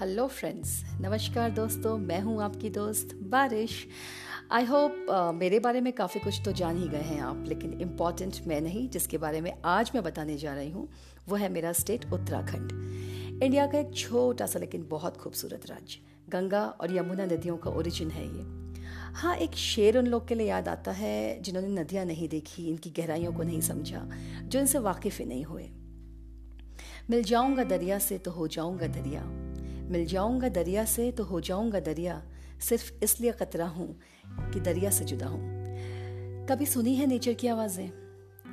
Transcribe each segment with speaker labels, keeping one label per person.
Speaker 1: Hello friends नमस्कार दोस्तों मैं हूँ आपकी दोस्त बारिश। आई होप uh, मेरे बारे में काफ़ी कुछ तो जान ही गए हैं आप लेकिन इंपॉर्टेंट मैं नहीं जिसके बारे में आज मैं बताने जा रही हूँ वो है मेरा स्टेट उत्तराखंड। इंडिया का एक छोटा सा लेकिन बहुत खूबसूरत राज्य गंगा और यमुना नदियों का ओरिजिन है ये। हाँ एक शेर उन लोग के लिए याद आता है जिन्होंने नदियाँ नहीं देखी इनकी गहराइयों को नहीं समझा जो इनसे वाकिफ ही नहीं हुए। मिल जाऊँगा दरिया से तो हो जाऊँगा दरिया। मिल जाऊँगा दरिया से तो हो जाऊँगा दरिया, सिर्फ़ इसलिए कतरा हूँ कि दरिया से जुदा हूँ। कभी सुनी है नेचर की आवाज़ें?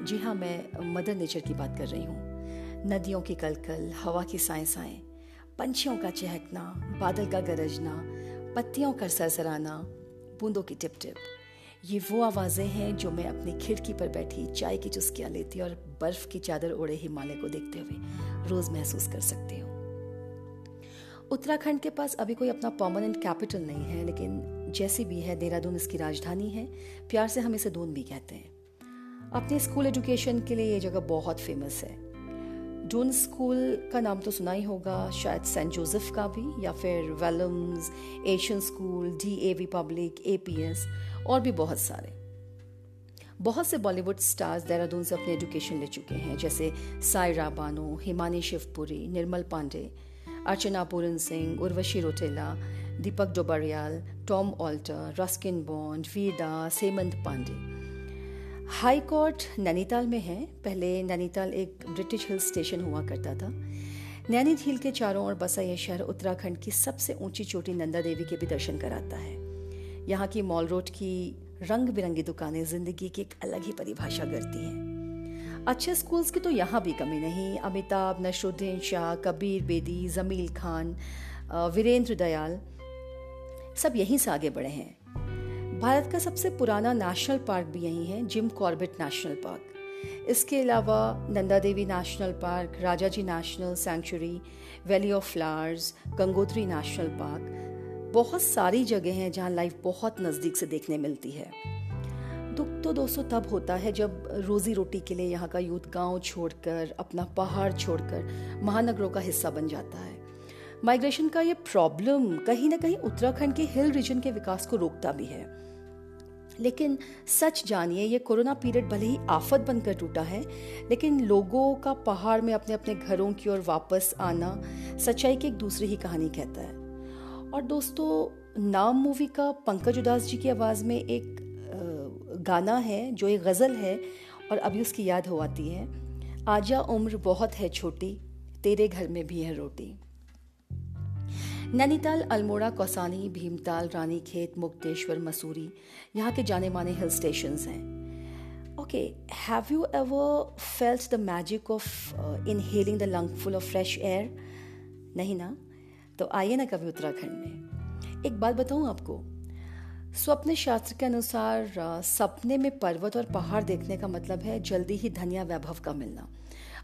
Speaker 1: जी हाँ मैं मदर नेचर की बात कर रही हूँ। नदियों की कलकल, हवा की साए साए पंछियों का चहकना, बादल का गरजना, पत्तियों का सरसराना, बूंदों की टिप टिप ये वो आवाज़ें हैं जो मैं अपनी खिड़की पर बैठी चाय की चुस्कियाँ लेती और बर्फ़ की चादर ओढ़े हिमालय को देखते हुए रोज़ महसूस कर सकती हूँ। उत्तराखंड के पास अभी कोई अपना परमानेंट कैपिटल नहीं है, लेकिन जैसी भी है, देहरादून इसकी राजधानी है। प्यार से हम इसे दून भी कहते हैं। अपने स्कूल एजुकेशन के लिए ये जगह बहुत फ़ेमस है। डून स्कूल का नाम तो सुना ही होगा, शायद सेंट जोसेफ का भी, या फिर Welhams Asian school D A V public A P S और भी बहुत सारे। बहुत से बॉलीवुड स्टार्स देहरादून से अपनी एजुकेशन ले चुके हैं, जैसे Saira Bano Himani Shivpuri, Nirmal Pandey Archana Puran Singh, Urvashi Rautela, Deepak Dobriyal, Tom Alter, Ruskin bond Vir Das Hemant Pandey. High court Nainital में है। पहले नैनीताल एक ब्रिटिश हिल स्टेशन हुआ करता था। नैनी झील के चारों ओर बसा यह शहर उत्तराखंड की सबसे ऊँची चोटी नंदा देवी के भी दर्शन कराता है। यहाँ की मॉल रोड की रंग बिरंगी दुकानें ज़िंदगी की एक अलग ही परिभाषा करती हैं। अच्छे स्कूल्स की तो यहाँ भी कमी नहीं। अमिताभ नशरुद्दीन शाह, कबीर बेदी, जमील खान वीरेंद्र दयाल, सब यहीं से आगे बढ़े हैं। भारत का सबसे पुराना नेशनल पार्क भी यहीं है, जिम कॉर्बेट नेशनल पार्क इसके अलावा Nanda Devi national park Rajaji national sanctuary valley of flowers Gangotri national park बहुत सारी जगह हैं जहाँ लाइफ बहुत नज़दीक से देखने मिलती है। दुख तो दोस्तों तब होता है जब रोजी रोटी के लिए यहाँ का यूथ गाँव छोड़कर, अपना पहाड़ छोड़कर महानगरों का हिस्सा बन जाता है। माइग्रेशन का ये प्रॉब्लम कहीं ना कहीं उत्तराखंड के हिल रीजन के विकास को रोकता भी है। लेकिन सच जानिए, ये कोरोना पीरियड भले ही आफत बनकर टूटा है, लेकिन लोगों का पहाड़ में अपने अपने घरों की ओर वापस आना सच्चाई की एक दूसरी ही कहानी कहता है। और दोस्तों, नाम मूवी का पंकज उदास जी की आवाज़ में एक गाना है, जो एक गज़ल है, और अभी उसकी याद हो आती है। आजा उम्र बहुत है छोटी, तेरे घर में भी है रोटी। नैनीताल, अल्मोड़ा, कौसानी, भीमताल, रानीखेत, मुक्तेश्वर, मसूरी, यहाँ के जाने माने हिल स्टेशन हैं okay have you ever felt the magic of inhaling the lung full of fresh air नहीं ना? तो आइए ना कभी उत्तराखंड में। एक बात बताऊँ आपको स्वप्न शास्त्र के अनुसार सपने में पर्वत और पहाड़ देखने का मतलब है जल्दी ही धनिया वैभव का मिलना।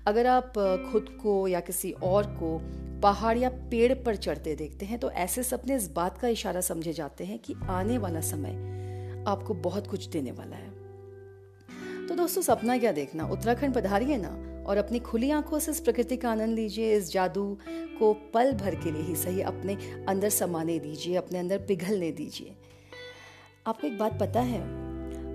Speaker 1: अगर आप खुद को या किसी और को पहाड़ या पेड़ पर चढ़ते देखते हैं तो ऐसे सपने इस बात का इशारा समझे जाते हैं कि आने वाला समय आपको बहुत कुछ देने वाला है। तो दोस्तों, सपना क्या देखना? उत्तराखंड पधारिए ना? और अपनी खुली आँखों से इस प्रकृति का आनंद लीजिए, इस जादू को पल भर के लिए ही सही अपने अंदर समाने दीजिए, अपने अंदर पिघलने दीजिए। आपको एक बात पता है?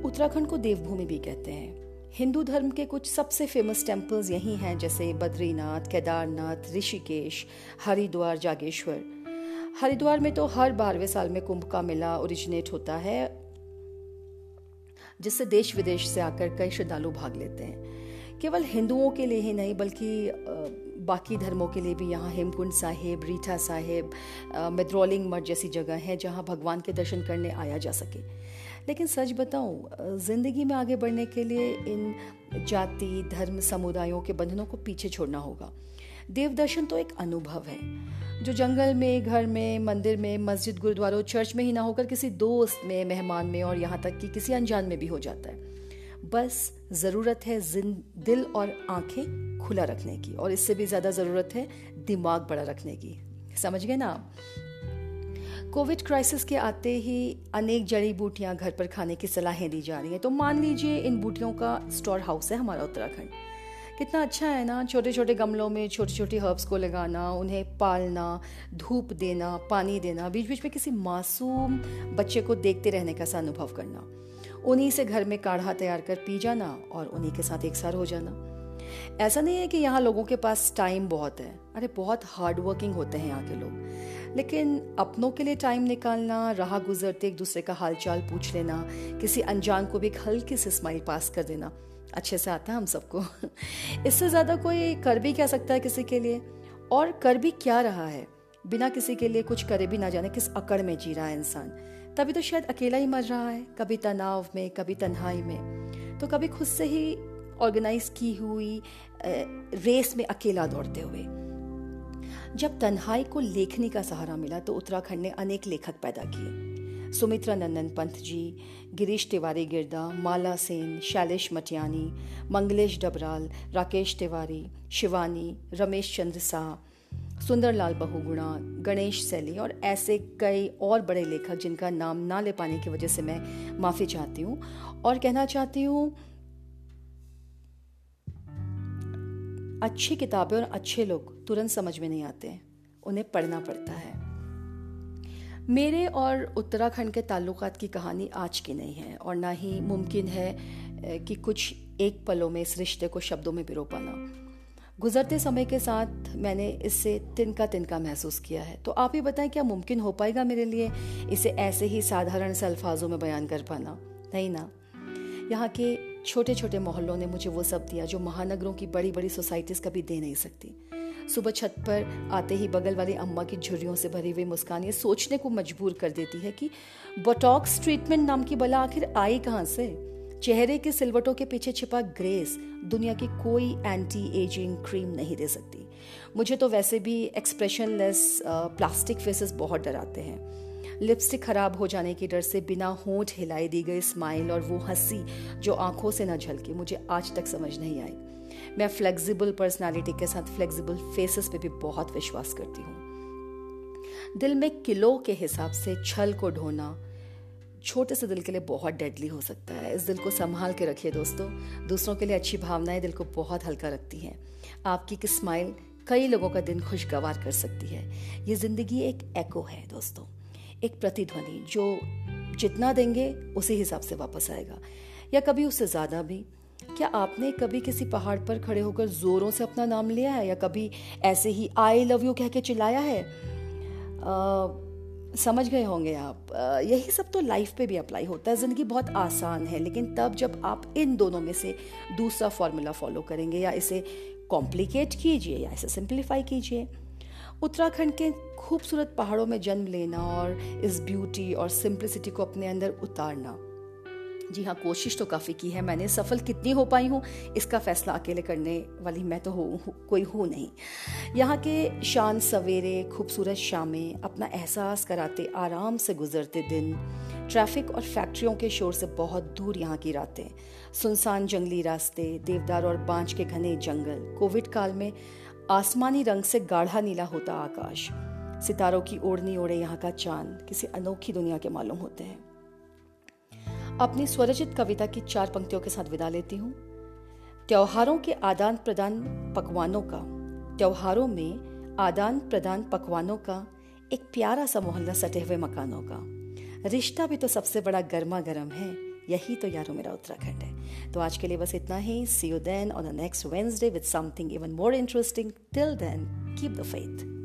Speaker 1: उत्तराखंड को देवभूमि भी कहते हैं। हिंदू धर्म के कुछ सबसे फ़ेमस टेम्पल्स यही हैं, जैसे बद्रीनाथ, केदारनाथ, ऋषिकेश, हरिद्वार, जागेश्वर। हरिद्वार में तो हर बारहवें साल में कुंभ का मेला ओरिजिनेट होता है, जिससे देश विदेश से आकर कई श्रद्धालु भाग लेते हैं। केवल हिंदुओं के लिए ही नहीं, बल्कि बाकी धर्मों के लिए भी यहाँ हेमकुंड साहिब, रीठा साहिब मिद्रोलिंग मठ जैसी जगह है जहाँ भगवान के दर्शन करने आया जा सके। लेकिन सच बताऊँ ज़िंदगी में आगे बढ़ने के लिए इन जाति, धर्म, समुदायों के बंधनों को पीछे छोड़ना होगा। देव दर्शन तो एक अनुभव है, जो जंगल में, घर में, मंदिर में, मस्जिद, गुरुद्वारों, चर्च में ही ना होकर किसी दोस्त में, मेहमान में और यहाँ तक कि किसी अनजान में भी हो जाता है। बस ज़रूरत है दिल और आँखें खुला रखने की, और इससे भी ज़्यादा ज़रूरत है दिमाग बड़ा रखने की। समझ गए ना? आप कोविड क्राइसिस के आते ही अनेक जड़ी बूटियाँ घर पर खाने की सलाहें दी जा रही हैं। तो मान लीजिए इन बूटियों का स्टोर हाउस है हमारा उत्तराखंड। कितना अच्छा है ना छोटे छोटे गमलों में छोटे छोटे हर्ब्स को लगाना, उन्हें पालना, धूप देना, पानी देना बीच बीच में किसी मासूम बच्चे को देखते रहने का सा अनुभव करना। उन्हीं से घर में काढ़ा तैयार कर पी जाना और उन्हीं के साथ एक सार हो जाना। ऐसा नहीं है कि यहाँ लोगों के पास टाइम बहुत है। अरे, बहुत हार्ड वर्किंग होते हैं यहाँ के लोग। लेकिन अपनों के लिए टाइम निकालना, राह गुजरते एक दूसरे का हालचाल पूछ लेना, किसी अनजान को भी एक हल्की से स्माइल पास कर देना, अच्छे से आता है हम सबको। इससे ज़्यादा कोई कर भी क्या सकता है किसी के लिए? और कर भी क्या रहा है? बिना किसी के लिए कुछ करे भी ना जाने किस अकड़ में जी रहा है इंसान। तभी तो शायद अकेला ही मर रहा है, कभी तनाव में, कभी तन्हाई में। तो कभी खुद से ही ऑर्गेनाइज की हुई रेस में अकेला दौड़ते हुए। जब तन्हाई को लेखनी का सहारा मिला तो उत्तराखंड ने अनेक लेखक पैदा किए। सुमित्रा नंदन पंत जी, गिरीश तिवारी गिरदा, माला सेन, शैलेश मटियानी, मंगलेश डबराल, राकेश तिवारी, शिवानी, रमेश चंद्र शाह सुंदरलाल बहुगुणा, गणेश सैली और ऐसे कई और बड़े लेखक जिनका नाम ना ले पाने की वजह से मैं माफ़ी चाहती हूँ। और कहना चाहती हूँ, अच्छी किताबें और अच्छे लोग तुरंत समझ में नहीं आते उन्हें पढ़ना पड़ता है। मेरे और उत्तराखंड के ताल्लुकात की कहानी आज की नहीं है और ना ही मुमकिन है कि कुछ एक पलों में इस रिश्ते को शब्दों में पिरो पाना। गुजरते समय के साथ मैंने इससे तिनका तिनका महसूस किया है। तो आप ही बताएँ, क्या मुमकिन हो पाएगा मेरे लिए इसे ऐसे ही साधारण से अल्फाजों में बयान कर पाना? नहीं ना। यहाँ के छोटे छोटे मोहल्लों ने मुझे वो सब दिया जो महानगरों की बड़ी बड़ी सोसाइटीज़ कभी दे नहीं सकती। सुबह छत पर आते ही बगल वाली अम्मा की झुर्रियों से भरी हुई मुस्कान ये सोचने को मजबूर कर देती है कि बोटॉक्स ट्रीटमेंट नाम की बला आखिर आई कहाँ से? चेहरे के सिलवटों के पीछे छिपा ग्रेस दुनिया की कोई एंटी एजिंग क्रीम नहीं दे सकती। मुझे तो वैसे भी एक्सप्रेशनलेस प्लास्टिक फेसेस बहुत डराते हैं। लिपस्टिक खराब हो जाने के डर से बिना होंठ हिलाए दी गई स्माइल और वो हँसी जो आँखों से न झलके, मुझे आज तक समझ नहीं आई। मैं फ्लेक्सिबल पर्सनालिटी के साथ फ्लेक्सिबल फेसेस पे भी बहुत विश्वास करती हूँ। दिल में किलो के हिसाब से छल को ढोना छोटे से दिल के लिए बहुत डेडली हो सकता है। इस दिल को संभाल के रखिए दोस्तों। दूसरों के लिए अच्छी भावनाएँ दिल को बहुत हल्का रखती हैं। आपकी एक स्माइल कई लोगों का दिन खुशगवार कर सकती है। ये ज़िंदगी एक एको है दोस्तों। एक प्रतिध्वनि जो जितना देंगे उसी हिसाब से वापस आएगा। या कभी उससे ज़्यादा भी। क्या आपने कभी किसी पहाड़ पर खड़े होकर जोरों से अपना नाम लिया है? या कभी ऐसे ही आई लव यू कह के चिल्लाया है? आ, समझ गए होंगे आप। यही सब तो लाइफ पे भी अप्लाई होता है। ज़िंदगी बहुत आसान है, लेकिन तब जब आप इन दोनों में से दूसरा फॉर्मूला फॉलो करेंगे या इसे कॉम्प्लिकेट कीजिए या इसे सिंप्लीफाई कीजिए। उत्तराखंड के खूबसूरत पहाड़ों में जन्म लेना और इस ब्यूटी और सिंप्लिसिटी को अपने अंदर उतारना। जी हाँ कोशिश तो काफ़ी की है मैंने। सफल कितनी हो पाई हूँ, इसका फैसला अकेले करने वाली मैं तो हूँ कोई हूँ नहीं। यहाँ के शान सवेरे, खूबसूरत शामें अपना एहसास कराते, आराम से गुजरते दिन, ट्रैफ़िक और फैक्ट्रियों के शोर से बहुत दूर यहाँ की रातें। सुनसान जंगली रास्ते, देवदार और बांझ के घने जंगल, कोविड काल में आसमानी रंग से गाढ़ा नीला होता आकाश। सितारों की ओढ़नी ओढ़े यहाँ का चाँद, किसी अनोखी दुनिया के मालूम होते हैं। अपनी स्वरचित कविता की चार पंक्तियों के साथ विदा लेती हूँ। त्योहारों के आदान प्रदान पकवानों का, त्योहारों में आदान प्रदान पकवानों का, एक प्यारा सा मोहल्ला सटे हुए मकानों का। रिश्ता भी तो सबसे बड़ा गर्मा गर्म है, यही तो यारो मेरा उत्तराखंड है। तो आज के लिए बस इतना ही see you then on the next Wednesday with something even more interesting till then keep the faith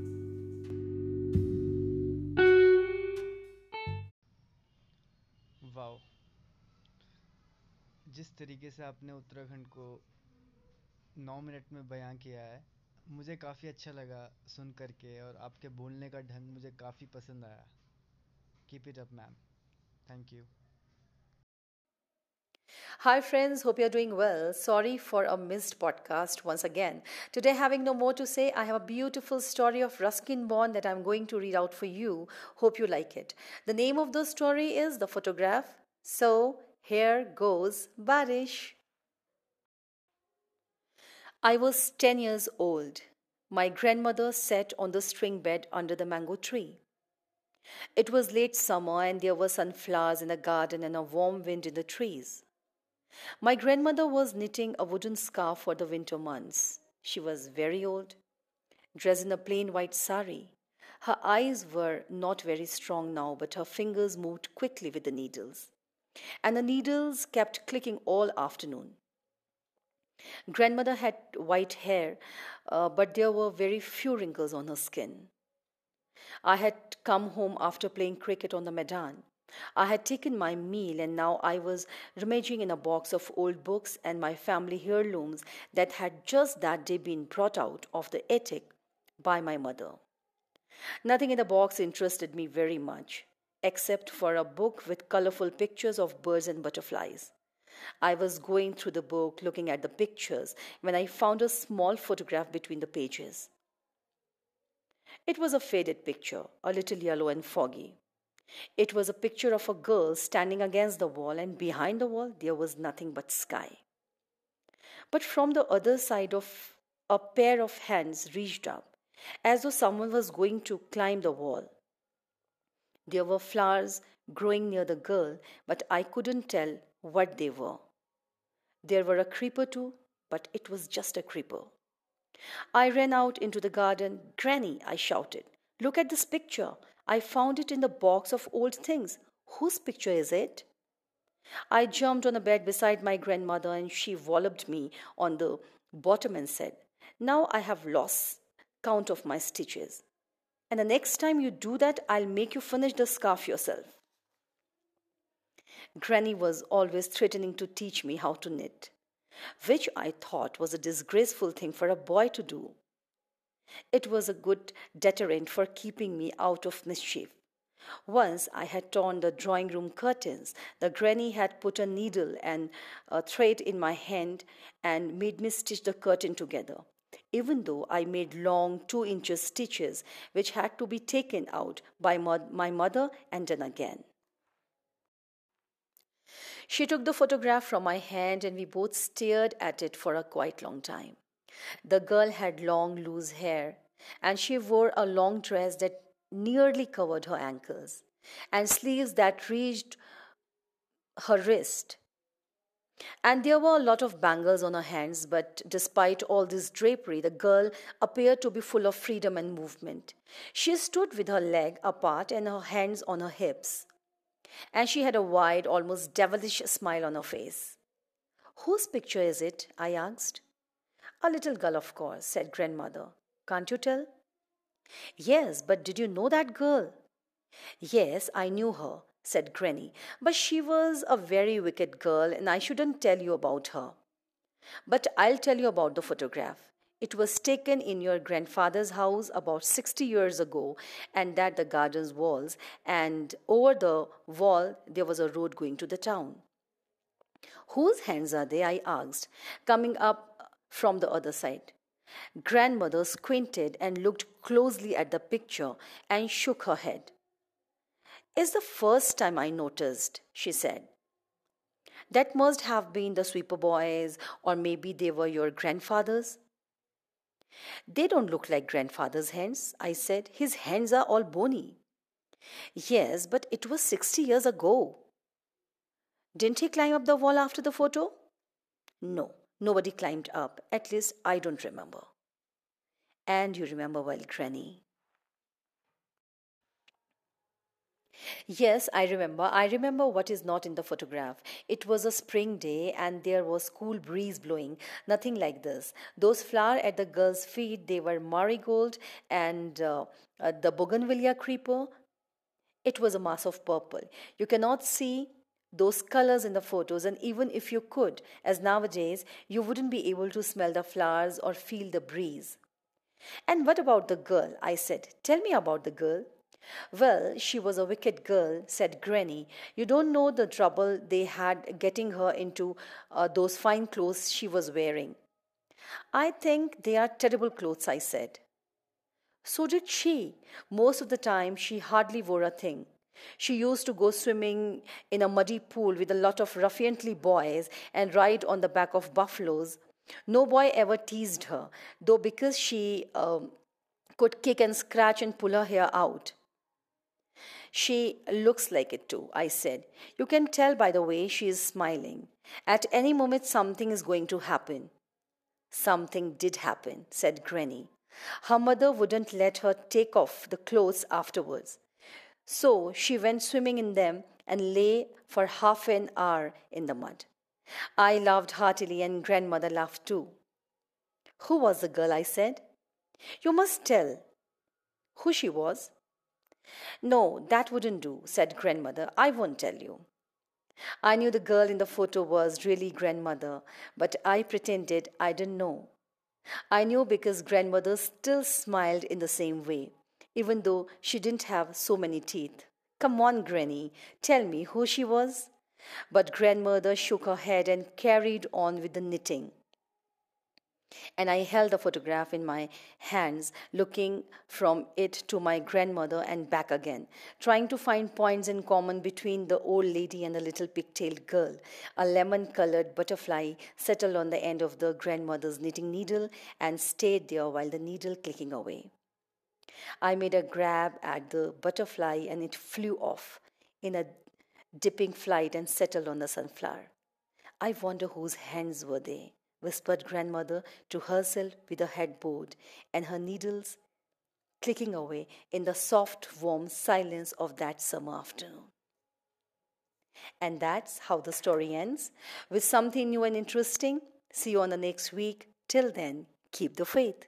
Speaker 2: तरीके से आपने उत्तराखंड को नौ मिनट में बयां किया है मुझे काफ़ी अच्छा लगा सुन करके और आपके बोलने का ढंग मुझे काफ़ी पसंद आया keep it up ma'am thank you
Speaker 1: Hi, friends. Hope you're doing well. Sorry for a missed podcast once again. Today, having no more to say, I have a beautiful story of Ruskin Bond that I'm going to read out for you. Hope you like it. The name of the story is The Photograph. So, here goes Barish. I was 10 years old. My grandmother sat on the string bed under the mango tree. It was late summer and there were sunflowers in the garden and a warm wind in the trees. My grandmother was knitting a wooden scarf for the winter months. She was very old, dressed in a plain white sari. Her eyes were not very strong now, but her fingers moved quickly with the needles. And the needles kept clicking all afternoon. Grandmother had white hair, uh, but there were very few wrinkles on her skin. I had come home after playing cricket on the Medan. I had taken my meal and now I was rummaging in a box of old books and my family heirlooms that had just that day been brought out of the attic by my mother. Nothing in the box interested me very much, except for a book with colorful pictures of birds and butterflies. I was going through the book looking at the pictures when I found a small photograph between the pages. It was a faded picture, a little yellow and foggy. It was a picture of a girl standing against the wall, and behind the wall there was nothing but sky. But from the other side of a pair of hands reached up, as though someone was going to climb the wall. There were flowers growing near the girl, but I couldn't tell what they were. There were a creeper too, but it was just a creeper. I ran out into the garden. Granny, I shouted, look at this picture. I found it in the box of old things. Whose picture is it? I jumped on a bed beside my grandmother and she walloped me on the bottom and said, Now I have lost count of my stitches. And the next time you do that, I'll make you finish the scarf yourself. Granny was always threatening to teach me how to knit, which I thought was a disgraceful thing for a boy to do. It was a good deterrent for keeping me out of mischief. Once I had torn the drawing room curtains. The granny had put a needle and a thread in my hand and made me stitch the curtain together, even though I made long two inches stitches which had to be taken out by my mother and done again. She took the photograph from my hand and we both stared at it for a quite long time. The girl had long, loose hair, and she wore a long dress that nearly covered her ankles, and sleeves that reached her wrist. And there were a lot of bangles on her hands, but despite all this drapery, the girl appeared to be full of freedom and movement. She stood with her leg apart and her hands on her hips, and she had a wide, almost devilish smile on her face. Whose picture is it? I asked. A little girl, of course, said grandmother. Can't you tell? Yes, but did you know that girl? Yes, I knew her, said Granny, but she was a very wicked girl and I shouldn't tell you about her. But I'll tell you about the photograph. It was taken in your grandfather's house about 60 years ago, and at the garden's walls, and over the wall there was a road going to the town. Whose hands are they? I asked, coming up from the other side. Grandmother squinted and looked closely at the picture and shook her head. It's the first time I noticed, she said. That must have been the sweeper boys, or maybe they were your grandfather's. They don't look like grandfather's hands, I said. His hands are all bony. Yes, but it was 60 years ago. Didn't he climb up the wall after the photo? No. Nobody climbed up, at least I don't remember. And you remember well, Granny. Yes, I remember. I remember what is not in the photograph. It was a spring day and there was cool breeze blowing. Nothing like this. Those flowers at the girl's feet, they were marigold and uh, uh, the bougainvillea creeper. It was a mass of purple. You cannot see those colors in the photos, and even if you could, as nowadays, you wouldn't be able to smell the flowers or feel the breeze. And what about the girl? I said. Tell me about the girl. Well, she was a wicked girl, said Granny. You don't know the trouble they had getting her into uh, those fine clothes she was wearing. I think they are terrible clothes, I said. So did she. Most of the time, she hardly wore a thing. She used to go swimming in a muddy pool with a lot of ruffianly boys and ride on the back of buffaloes. No boy ever teased her, though because she um, could kick and scratch and pull her hair out. She looks like it too, I said. You can tell by the way she is smiling. At any moment, something is going to happen. Something did happen, said Granny. Her mother wouldn't let her take off the clothes afterwards. So she went swimming in them and lay for half an hour in the mud. I laughed heartily, and grandmother laughed too. Who was the girl? I said. You must tell who she was. No, that wouldn't do, said grandmother. I won't tell you. I knew the girl in the photo was really grandmother, but I pretended I didn't know. I knew because grandmother still smiled in the same way, even though she didn't have so many teeth. Come on, Granny, tell me who she was. But grandmother shook her head and carried on with the knitting and I held the photograph in my hands, looking from it to my grandmother and back again, trying to find points in common between the old lady and the little pigtailed girl. A lemon colored butterfly settled on the end of the grandmother's knitting needle and stayed there while the needle clicking away. I made a grab at the butterfly and it flew off in a dipping flight and settled on the sunflower. I wonder whose hands were they whispered grandmother to herself with a headboard and her needles clicking away in the soft, warm silence of that summer afternoon. And that's how the story ends with something new and interesting. See you on the next week. Till then, keep the faith.